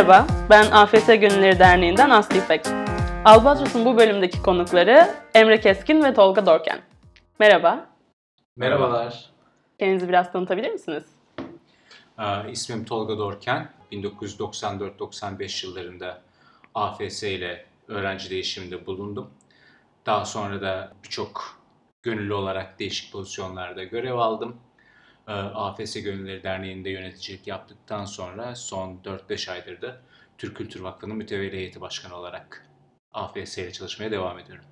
Merhaba, ben AFS Gönülleri Derneği'nden Aslı İpek. Albatros'un bu bölümdeki konukları Emre Keskin ve Tolga Dorken. Merhaba, Merhabalar. kendinizi biraz tanıtabilir misiniz? Ee, İsmim Tolga Dorken. 1994-95 yıllarında AFS ile öğrenci değişiminde bulundum. Daha sonra da birçok gönüllü olarak değişik pozisyonlarda görev aldım. Ee, AFS Gönülleri Derneği'nde yöneticilik yaptıktan sonra son 4-5 aydır da Türk Kültür Vakfı'nın mütevelli heyeti başkanı olarak AFS ile çalışmaya devam ediyorum.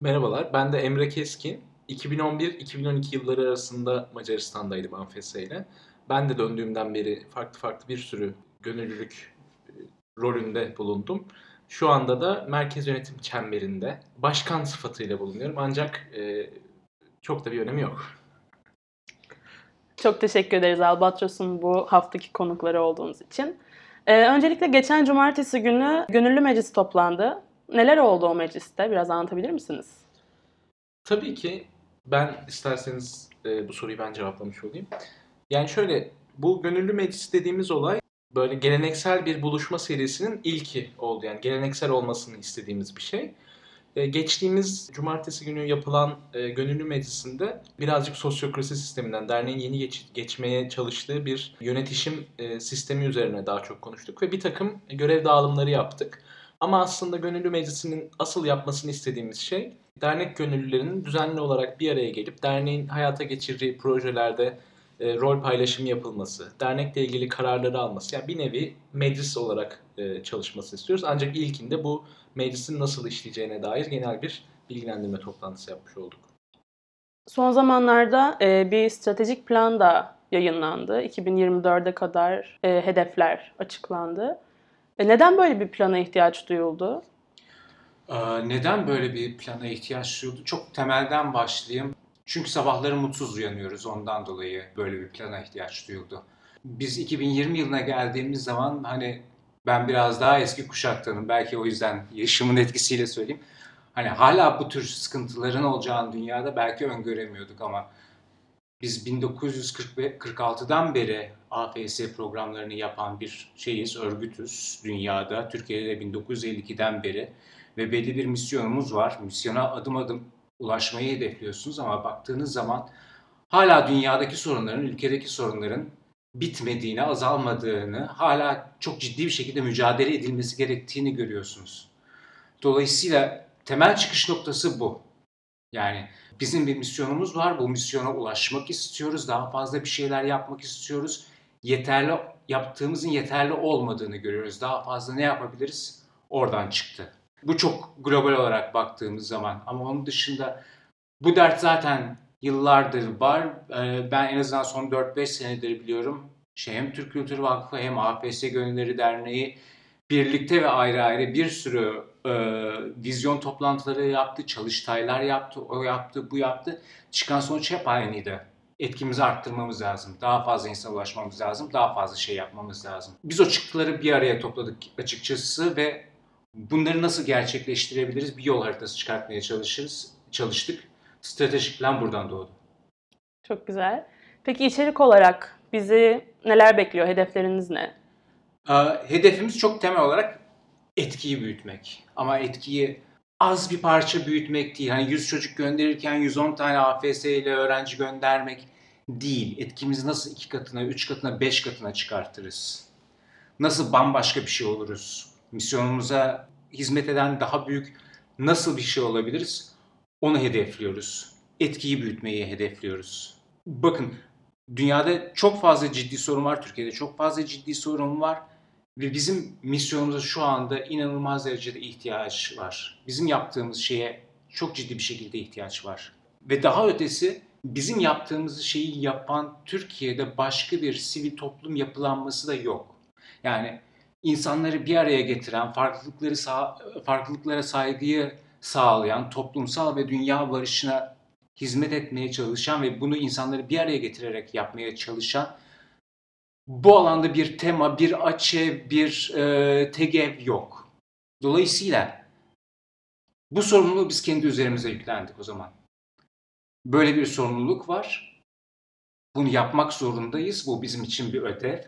Merhabalar. Ben de Emre Keskin. 2011-2012 yılları arasında Macaristan'daydım AFS ile. Ben de döndüğümden beri farklı farklı bir sürü gönüllülük e, rolünde bulundum. Şu anda da merkez yönetim çemberinde başkan sıfatıyla bulunuyorum. Ancak e, çok da bir önemi yok. Çok teşekkür ederiz Albatros'un bu haftaki konukları olduğunuz için. Ee, öncelikle geçen cumartesi günü gönüllü meclis toplandı. Neler oldu o mecliste? Biraz anlatabilir misiniz? Tabii ki ben isterseniz e, bu soruyu ben cevaplamış olayım. Yani şöyle bu gönüllü meclis dediğimiz olay böyle geleneksel bir buluşma serisinin ilki oldu. Yani geleneksel olmasını istediğimiz bir şey. E, geçtiğimiz cumartesi günü yapılan e, gönüllü meclisinde birazcık sosyokrasi sisteminden derneğin yeni geç- geçmeye çalıştığı bir yönetişim e, sistemi üzerine daha çok konuştuk ve bir takım görev dağılımları yaptık. Ama aslında gönüllü meclisinin asıl yapmasını istediğimiz şey dernek gönüllülerinin düzenli olarak bir araya gelip derneğin hayata geçirdiği projelerde rol paylaşımı yapılması, dernekle ilgili kararları alması. Yani bir nevi meclis olarak e, çalışmasını istiyoruz. Ancak ilkinde bu meclisin nasıl işleyeceğine dair genel bir bilgilendirme toplantısı yapmış olduk. Son zamanlarda e, bir stratejik plan da yayınlandı. 2024'e kadar e, hedefler açıklandı. E, neden böyle bir plana ihtiyaç duyuldu? Ee, Neden böyle bir plana ihtiyaç duyuldu? Çok temelden başlayayım. Çünkü sabahları mutsuz uyanıyoruz. Ondan dolayı böyle bir plana ihtiyaç duyuldu. Biz 2020 yılına geldiğimiz zaman hani ben biraz daha eski kuşaktanım. Belki o yüzden yaşımın etkisiyle söyleyeyim. Hani hala bu tür sıkıntıların olacağını dünyada belki öngöremiyorduk ama biz 1946'dan beri AFS programlarını yapan bir şeyiz, örgütüz dünyada. Türkiye'de de 1952'den beri ve belli bir misyonumuz var. Misyona adım adım ulaşmayı hedefliyorsunuz ama baktığınız zaman hala dünyadaki sorunların, ülkedeki sorunların bitmediğini, azalmadığını, hala çok ciddi bir şekilde mücadele edilmesi gerektiğini görüyorsunuz. Dolayısıyla temel çıkış noktası bu. Yani bizim bir misyonumuz var. Bu misyona ulaşmak istiyoruz. Daha fazla bir şeyler yapmak istiyoruz. Yeterli yaptığımızın yeterli olmadığını görüyoruz. Daha fazla ne yapabiliriz? Oradan çıktı. Bu çok global olarak baktığımız zaman ama onun dışında bu dert zaten yıllardır var. Ee, Ben en azından son 4-5 senedir biliyorum. Şey, hem Türk Kültür Vakfı hem AFS Gönülleri Derneği birlikte ve ayrı ayrı bir sürü e, vizyon toplantıları yaptı, çalıştaylar yaptı, o yaptı, bu yaptı. Çıkan sonuç hep aynıydı. Etkimizi arttırmamız lazım. Daha fazla insana ulaşmamız lazım. Daha fazla şey yapmamız lazım. Biz o çıktıları bir araya topladık açıkçası ve bunları nasıl gerçekleştirebiliriz? Bir yol haritası çıkartmaya çalışırız, çalıştık. Stratejik plan buradan doğdu. Çok güzel. Peki içerik olarak bizi neler bekliyor? Hedefleriniz ne? Ee, Hedefimiz çok temel olarak etkiyi büyütmek. Ama etkiyi az bir parça büyütmek değil. Hani 100 çocuk gönderirken 110 tane AFS ile öğrenci göndermek değil. Etkimizi nasıl iki katına, üç katına, beş katına çıkartırız? Nasıl bambaşka bir şey oluruz? Misyonumuza hizmet eden daha büyük nasıl bir şey olabiliriz? Onu hedefliyoruz. Etkiyi büyütmeyi hedefliyoruz. Bakın dünyada çok fazla ciddi sorun var. Türkiye'de çok fazla ciddi sorun var. Ve bizim misyonumuza şu anda inanılmaz derecede ihtiyaç var. Bizim yaptığımız şeye çok ciddi bir şekilde ihtiyaç var. Ve daha ötesi bizim yaptığımız şeyi yapan Türkiye'de başka bir sivil toplum yapılanması da yok. Yani insanları bir araya getiren, farklılıkları farklılıklara saygıyı sağlayan, toplumsal ve dünya barışına hizmet etmeye çalışan ve bunu insanları bir araya getirerek yapmaya çalışan bu alanda bir tema, bir açı, bir e, tegev yok. Dolayısıyla bu sorumluluğu biz kendi üzerimize yüklendik o zaman. Böyle bir sorumluluk var. Bunu yapmak zorundayız. Bu bizim için bir ödev.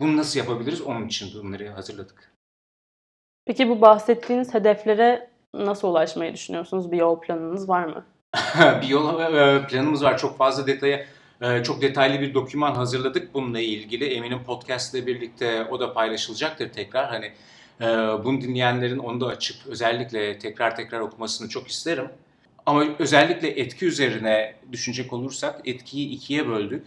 Bunu nasıl yapabiliriz? Onun için bunları hazırladık. Peki bu bahsettiğiniz hedeflere nasıl ulaşmayı düşünüyorsunuz? Bir yol planınız var mı? bir yol e, planımız var. Çok fazla detaya, e, çok detaylı bir doküman hazırladık bununla ilgili. Eminim podcast ile birlikte o da paylaşılacaktır tekrar. Hani e, bunu dinleyenlerin onu da açıp özellikle tekrar tekrar okumasını çok isterim. Ama özellikle etki üzerine düşünecek olursak etkiyi ikiye böldük.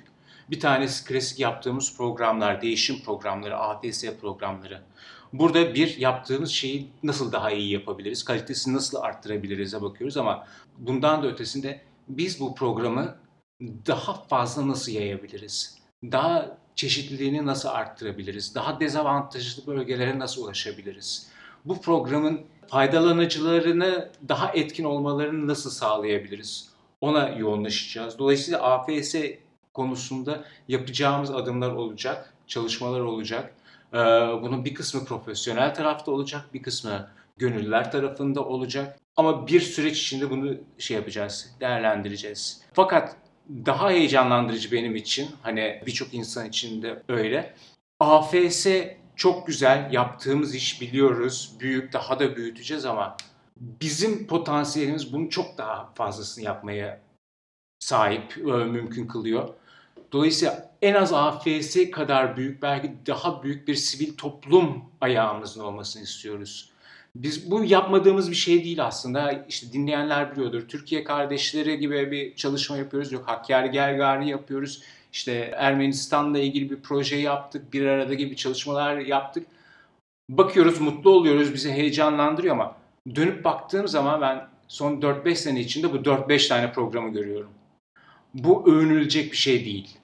Bir tanesi klasik yaptığımız programlar, değişim programları, APS programları. Burada bir yaptığımız şeyi nasıl daha iyi yapabiliriz, kalitesini nasıl arttırabiliriz'e bakıyoruz ama bundan da ötesinde biz bu programı daha fazla nasıl yayabiliriz? Daha çeşitliliğini nasıl arttırabiliriz? Daha dezavantajlı bölgelere nasıl ulaşabiliriz? Bu programın faydalanıcılarını daha etkin olmalarını nasıl sağlayabiliriz? Ona yoğunlaşacağız. Dolayısıyla AFS konusunda yapacağımız adımlar olacak, çalışmalar olacak. Ee, bunun bir kısmı profesyonel tarafta olacak, bir kısmı gönüllüler tarafında olacak. Ama bir süreç içinde bunu şey yapacağız, değerlendireceğiz. Fakat daha heyecanlandırıcı benim için, hani birçok insan için de öyle. AFS çok güzel, yaptığımız iş biliyoruz, büyük, daha da büyüteceğiz ama bizim potansiyelimiz bunun çok daha fazlasını yapmaya sahip, e, mümkün kılıyor. Dolayısıyla en az AFS kadar büyük, belki daha büyük bir sivil toplum ayağımızın olmasını istiyoruz. Biz bu yapmadığımız bir şey değil aslında. İşte dinleyenler biliyordur. Türkiye kardeşleri gibi bir çalışma yapıyoruz. Yok Hakkari Gergari yapıyoruz. İşte Ermenistan'la ilgili bir proje yaptık. Bir arada gibi çalışmalar yaptık. Bakıyoruz, mutlu oluyoruz. Bizi heyecanlandırıyor ama dönüp baktığım zaman ben son 4-5 sene içinde bu 4-5 tane programı görüyorum. Bu övünülecek bir şey değil.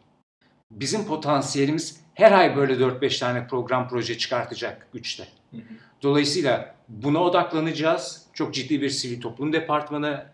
Bizim potansiyelimiz her ay böyle 4-5 tane program proje çıkartacak güçte. Dolayısıyla buna odaklanacağız. Çok ciddi bir sivil toplum departmanı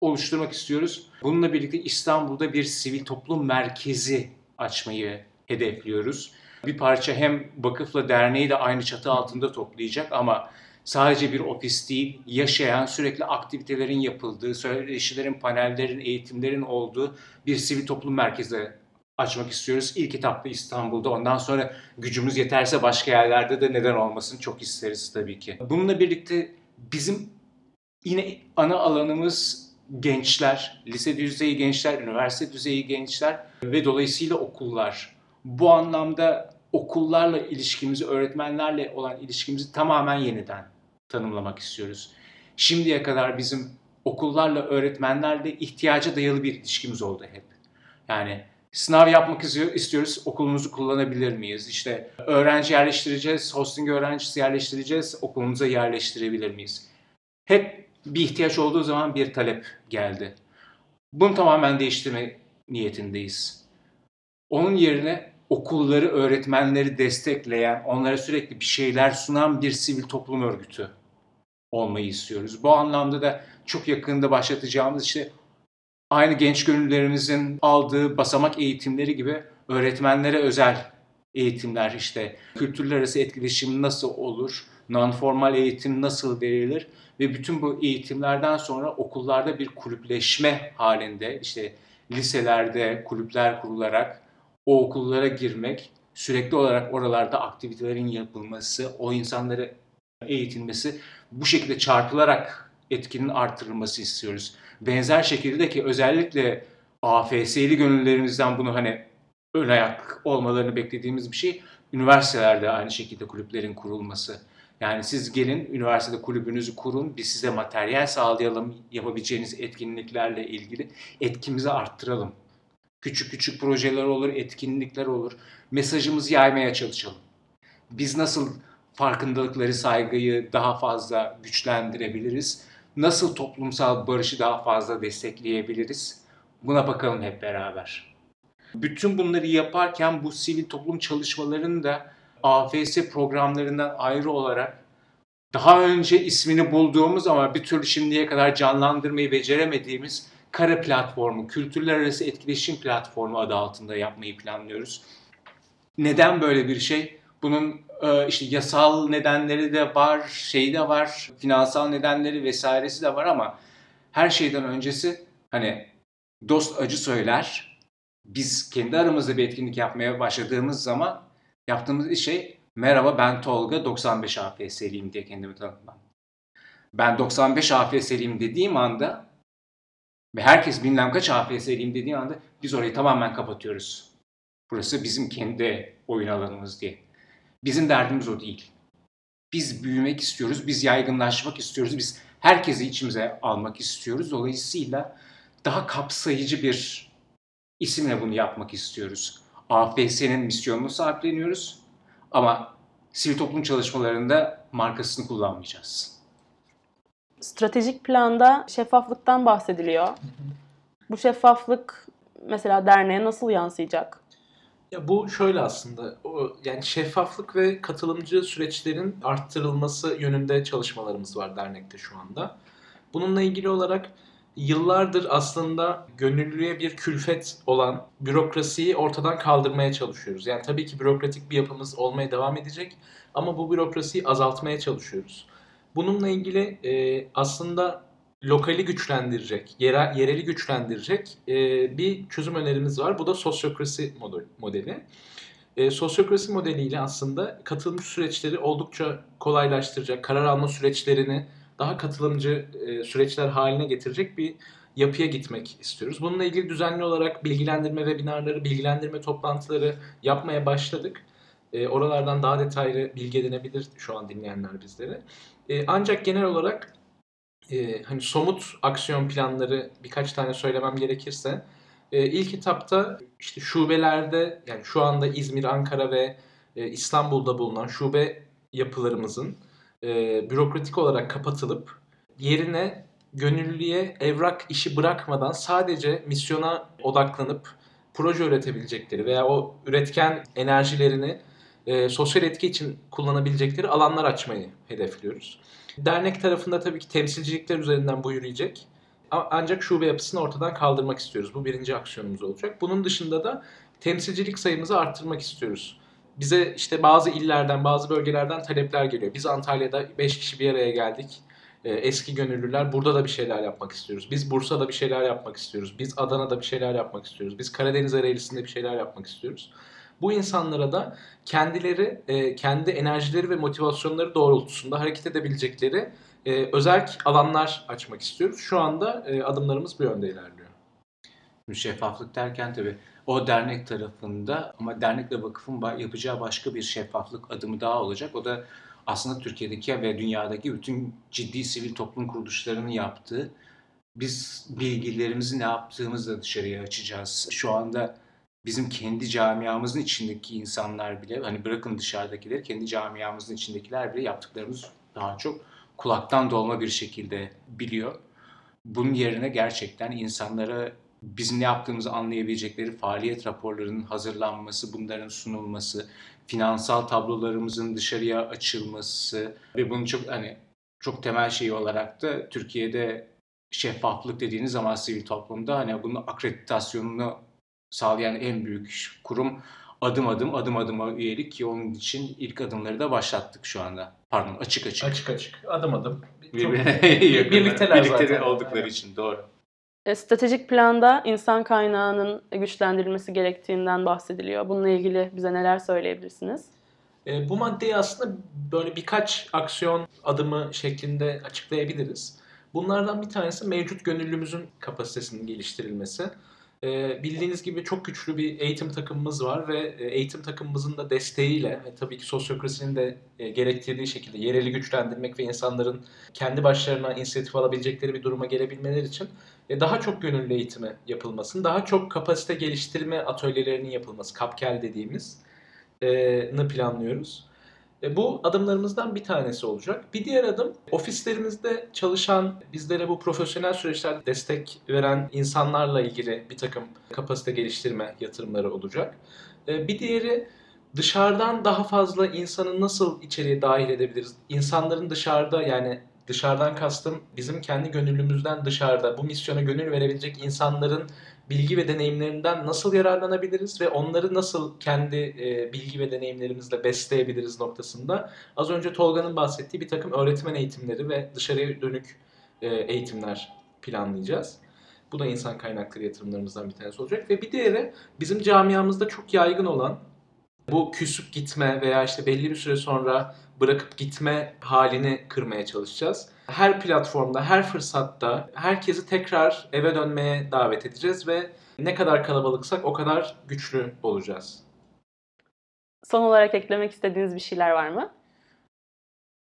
oluşturmak istiyoruz. Bununla birlikte İstanbul'da bir sivil toplum merkezi açmayı hedefliyoruz. Bir parça hem vakıfla derneği de aynı çatı altında toplayacak ama sadece bir ofis değil, yaşayan, sürekli aktivitelerin yapıldığı, söyleşilerin, panellerin, eğitimlerin olduğu bir sivil toplum merkezi açmak istiyoruz. İlk etapta İstanbul'da. Ondan sonra gücümüz yeterse başka yerlerde de neden olmasın çok isteriz tabii ki. Bununla birlikte bizim yine ana alanımız gençler, lise düzeyi gençler, üniversite düzeyi gençler ve dolayısıyla okullar. Bu anlamda okullarla ilişkimizi, öğretmenlerle olan ilişkimizi tamamen yeniden tanımlamak istiyoruz. Şimdiye kadar bizim okullarla, öğretmenlerle ihtiyaca dayalı bir ilişkimiz oldu hep. Yani Sınav yapmak istiyoruz. Okulumuzu kullanabilir miyiz? İşte öğrenci yerleştireceğiz, hosting öğrencisi yerleştireceğiz. Okulumuza yerleştirebilir miyiz? Hep bir ihtiyaç olduğu zaman bir talep geldi. Bunu tamamen değiştirme niyetindeyiz. Onun yerine okulları, öğretmenleri destekleyen, onlara sürekli bir şeyler sunan bir sivil toplum örgütü olmayı istiyoruz. Bu anlamda da çok yakında başlatacağımız işte aynı genç gönüllerimizin aldığı basamak eğitimleri gibi öğretmenlere özel eğitimler işte. Kültürler arası etkileşim nasıl olur, non-formal eğitim nasıl verilir? Ve bütün bu eğitimlerden sonra okullarda bir kulüpleşme halinde işte liselerde kulüpler kurularak o okullara girmek, sürekli olarak oralarda aktivitelerin yapılması, o insanları eğitilmesi bu şekilde çarpılarak etkinin artırılması istiyoruz. Benzer şekilde ki özellikle AFS'li gönüllerimizden bunu hani ön ayak olmalarını beklediğimiz bir şey. Üniversitelerde aynı şekilde kulüplerin kurulması. Yani siz gelin üniversitede kulübünüzü kurun, biz size materyal sağlayalım, yapabileceğiniz etkinliklerle ilgili etkimizi arttıralım. Küçük küçük projeler olur, etkinlikler olur. Mesajımızı yaymaya çalışalım. Biz nasıl farkındalıkları, saygıyı daha fazla güçlendirebiliriz? Nasıl toplumsal barışı daha fazla destekleyebiliriz? Buna bakalım hep beraber. Bütün bunları yaparken bu sivil toplum çalışmalarını da AFS programlarından ayrı olarak daha önce ismini bulduğumuz ama bir türlü şimdiye kadar canlandırmayı beceremediğimiz Kara Platformu, Kültürler Arası Etkileşim Platformu adı altında yapmayı planlıyoruz. Neden böyle bir şey? Bunun e, işte yasal nedenleri de var, şey de var, finansal nedenleri vesairesi de var ama her şeyden öncesi hani dost acı söyler. Biz kendi aramızda bir etkinlik yapmaya başladığımız zaman Yaptığımız şey merhaba ben Tolga 95 AFS'liyim diye kendimi tanıtmam. Ben 95 AFS'liyim dediğim anda ve herkes bilmem kaç AFS'liyim dediği anda biz orayı tamamen kapatıyoruz. Burası bizim kendi oyun alanımız diye. Bizim derdimiz o değil. Biz büyümek istiyoruz, biz yaygınlaşmak istiyoruz, biz herkesi içimize almak istiyoruz. Dolayısıyla daha kapsayıcı bir isimle bunu yapmak istiyoruz. AFS'nin misyonunu sahipleniyoruz ama sivil toplum çalışmalarında markasını kullanmayacağız. Stratejik planda şeffaflıktan bahsediliyor. Bu şeffaflık mesela derneğe nasıl yansıyacak? Ya bu şöyle aslında o yani şeffaflık ve katılımcı süreçlerin arttırılması yönünde çalışmalarımız var dernekte şu anda. Bununla ilgili olarak yıllardır aslında gönüllüye bir külfet olan bürokrasiyi ortadan kaldırmaya çalışıyoruz. Yani tabii ki bürokratik bir yapımız olmaya devam edecek ama bu bürokrasiyi azaltmaya çalışıyoruz. Bununla ilgili e, aslında lokali güçlendirecek, yere, yereli güçlendirecek e, bir çözüm önerimiz var. Bu da sosyokrasi model- modeli. E, sosyokrasi modeliyle aslında katılımcı süreçleri oldukça kolaylaştıracak, karar alma süreçlerini daha katılımcı e, süreçler haline getirecek bir yapıya gitmek istiyoruz. Bununla ilgili düzenli olarak bilgilendirme webinarları, bilgilendirme toplantıları yapmaya başladık. E, oralardan daha detaylı bilgi edinebilir şu an dinleyenler bizleri. E, ancak genel olarak e, hani somut aksiyon planları birkaç tane söylemem gerekirse e, ilk etapta işte şubelerde yani şu anda İzmir, Ankara ve e, İstanbul'da bulunan şube yapılarımızın e, bürokratik olarak kapatılıp yerine gönüllüye evrak işi bırakmadan sadece misyona odaklanıp proje üretebilecekleri veya o üretken enerjilerini e, sosyal etki için kullanabilecekleri alanlar açmayı hedefliyoruz. Dernek tarafında tabii ki temsilcilikler üzerinden bu yürüyecek. Ancak şube yapısını ortadan kaldırmak istiyoruz. Bu birinci aksiyonumuz olacak. Bunun dışında da temsilcilik sayımızı arttırmak istiyoruz. Bize işte bazı illerden, bazı bölgelerden talepler geliyor. Biz Antalya'da 5 kişi bir araya geldik. Ee, Eski gönüllüler burada da bir şeyler yapmak istiyoruz. Biz Bursa'da bir şeyler yapmak istiyoruz. Biz Adana'da bir şeyler yapmak istiyoruz. Biz Karadeniz Ereğlisi'nde bir şeyler yapmak istiyoruz. Bu insanlara da kendileri, e, kendi enerjileri ve motivasyonları doğrultusunda hareket edebilecekleri e, özerk alanlar açmak istiyoruz. Şu anda e, adımlarımız bu yönde ilerliyor. Şeffaflık derken tabii o dernek tarafında ama dernekle vakıfın yapacağı başka bir şeffaflık adımı daha olacak. O da aslında Türkiye'deki ve dünyadaki bütün ciddi sivil toplum kuruluşlarının yaptığı biz bilgilerimizi ne yaptığımızı da dışarıya açacağız. Şu anda bizim kendi camiamızın içindeki insanlar bile hani bırakın dışarıdakileri kendi camiamızın içindekiler bile yaptıklarımız daha çok kulaktan dolma bir şekilde biliyor. Bunun yerine gerçekten insanlara bizim ne yaptığımızı anlayabilecekleri faaliyet raporlarının hazırlanması, bunların sunulması, finansal tablolarımızın dışarıya açılması ve bunun çok hani çok temel şeyi olarak da Türkiye'de şeffaflık dediğiniz zaman sivil toplumda hani bunun akreditasyonunu sağlayan en büyük kurum adım adım adım adıma üyelik ki onun için ilk adımları da başlattık şu anda. Pardon açık açık. Açık açık, adım adım. Birbirine Bir- birlikteler birlikte zaten. oldukları için doğru. E, Stratejik planda insan kaynağının güçlendirilmesi gerektiğinden bahsediliyor. Bununla ilgili bize neler söyleyebilirsiniz? E, bu maddeyi aslında böyle birkaç aksiyon adımı şeklinde açıklayabiliriz. Bunlardan bir tanesi mevcut gönüllümüzün kapasitesinin geliştirilmesi. E, bildiğiniz gibi çok güçlü bir eğitim takımımız var ve e, eğitim takımımızın da desteğiyle ve tabii ki sosyokrasinin de e, gerektirdiği şekilde yereli güçlendirmek ve insanların kendi başlarına inisiyatif alabilecekleri bir duruma gelebilmeleri için e, daha çok gönüllü eğitimi yapılmasını, daha çok kapasite geliştirme atölyelerinin yapılması, kapkel dediğimiz e, planlıyoruz. E, Bu adımlarımızdan bir tanesi olacak. Bir diğer adım ofislerimizde çalışan, bizlere bu profesyonel süreçlerde destek veren insanlarla ilgili bir takım kapasite geliştirme yatırımları olacak. E, Bir diğeri dışarıdan daha fazla insanı nasıl içeriye dahil edebiliriz? İnsanların dışarıda yani dışarıdan kastım bizim kendi gönüllümüzden dışarıda bu misyona gönül verebilecek insanların bilgi ve deneyimlerinden nasıl yararlanabiliriz ve onları nasıl kendi e, bilgi ve deneyimlerimizle besleyebiliriz noktasında az önce Tolga'nın bahsettiği bir takım öğretmen eğitimleri ve dışarıya dönük e, eğitimler planlayacağız. Bu da insan kaynakları yatırımlarımızdan bir tanesi olacak ve bir diğeri bizim camiamızda çok yaygın olan bu küsüp gitme veya işte belli bir süre sonra bırakıp gitme halini kırmaya çalışacağız. Her platformda, her fırsatta herkesi tekrar eve dönmeye davet edeceğiz ve ne kadar kalabalıksak o kadar güçlü olacağız. Son olarak eklemek istediğiniz bir şeyler var mı?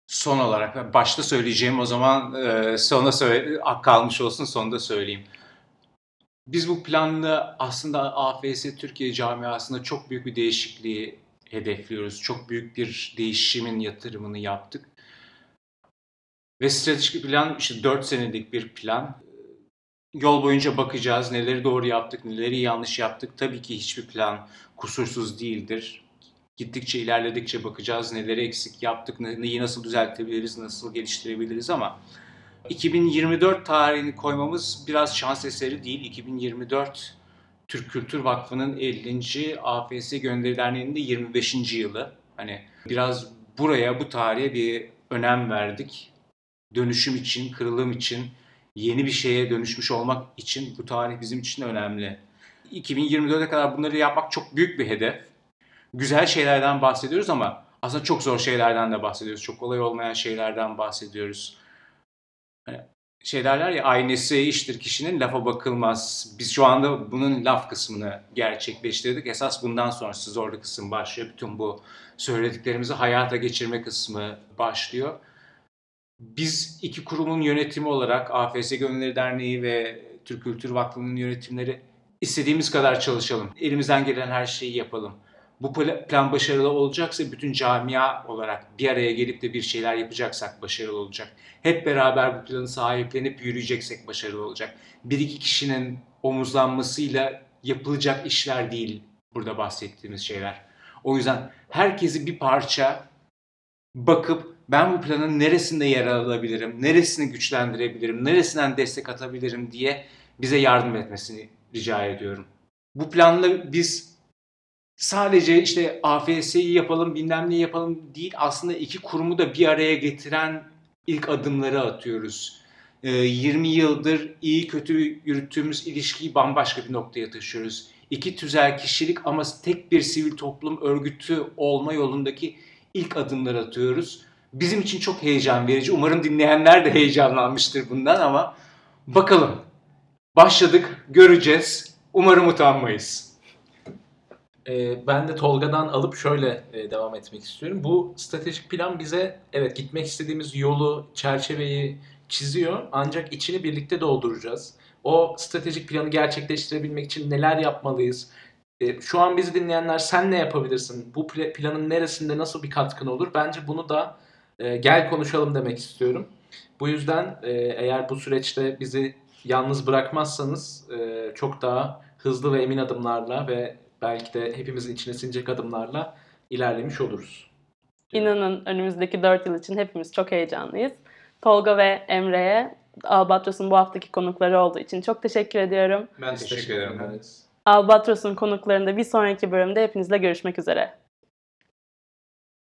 Son olarak başta söyleyeceğim o zaman e, sona söyle, kalmış olsun sonda söyleyeyim. Biz bu planla aslında AFS Türkiye camiasında çok büyük bir değişikliği hedefliyoruz. Çok büyük bir değişimin yatırımını yaptık. Ve stratejik plan işte 4 senelik bir plan. Yol boyunca bakacağız neleri doğru yaptık, neleri yanlış yaptık. Tabii ki hiçbir plan kusursuz değildir. Gittikçe ilerledikçe bakacağız neleri eksik yaptık, ne- neyi nasıl düzeltebiliriz, nasıl geliştirebiliriz ama 2024 tarihini koymamız biraz şans eseri değil. 2024 Türk Kültür Vakfı'nın 50. AFS Gönderi Derneği'nin de 25. yılı. Hani biraz buraya, bu tarihe bir önem verdik. Dönüşüm için, kırılım için, yeni bir şeye dönüşmüş olmak için bu tarih bizim için önemli. 2024'e kadar bunları yapmak çok büyük bir hedef. Güzel şeylerden bahsediyoruz ama aslında çok zor şeylerden de bahsediyoruz. Çok kolay olmayan şeylerden bahsediyoruz şey derler ya aynesi iştir kişinin lafa bakılmaz. Biz şu anda bunun laf kısmını gerçekleştirdik. Esas bundan sonrası zorlu kısım başlıyor. Bütün bu söylediklerimizi hayata geçirme kısmı başlıyor. Biz iki kurumun yönetimi olarak AFS Gönülleri Derneği ve Türk Kültür Vakfı'nın yönetimleri istediğimiz kadar çalışalım. Elimizden gelen her şeyi yapalım. Bu pla- plan başarılı olacaksa bütün camia olarak bir araya gelip de bir şeyler yapacaksak başarılı olacak hep beraber bu planı sahiplenip yürüyeceksek başarılı olacak. Bir iki kişinin omuzlanmasıyla yapılacak işler değil burada bahsettiğimiz şeyler. O yüzden herkesi bir parça bakıp ben bu planın neresinde yer alabilirim, neresini güçlendirebilirim, neresinden destek atabilirim diye bize yardım etmesini rica ediyorum. Bu planla biz sadece işte AFS'yi yapalım, bilmem ne yapalım değil aslında iki kurumu da bir araya getiren ilk adımları atıyoruz. Ee, 20 yıldır iyi kötü yürüttüğümüz ilişkiyi bambaşka bir noktaya taşıyoruz. İki tüzel kişilik ama tek bir sivil toplum örgütü olma yolundaki ilk adımları atıyoruz. Bizim için çok heyecan verici. Umarım dinleyenler de heyecanlanmıştır bundan ama bakalım. Başladık, göreceğiz. Umarım utanmayız. Ee, ben de Tolga'dan alıp şöyle e, devam etmek istiyorum. Bu stratejik plan bize evet gitmek istediğimiz yolu, çerçeveyi çiziyor ancak içini birlikte dolduracağız. O stratejik planı gerçekleştirebilmek için neler yapmalıyız? E, şu an bizi dinleyenler sen ne yapabilirsin? Bu pla- planın neresinde nasıl bir katkın olur? Bence bunu da e, gel konuşalım demek istiyorum. Bu yüzden eğer bu süreçte bizi yalnız bırakmazsanız çok daha hızlı ve emin adımlarla ve belki de hepimizin içine sinecek adımlarla ilerlemiş oluruz. İnanın önümüzdeki 4 yıl için hepimiz çok heyecanlıyız. Tolga ve Emre'ye Albatros'un bu haftaki konukları olduğu için çok teşekkür ediyorum. Ben teşekkür ederim. ederiz. Albatros'un konuklarında bir sonraki bölümde hepinizle görüşmek üzere.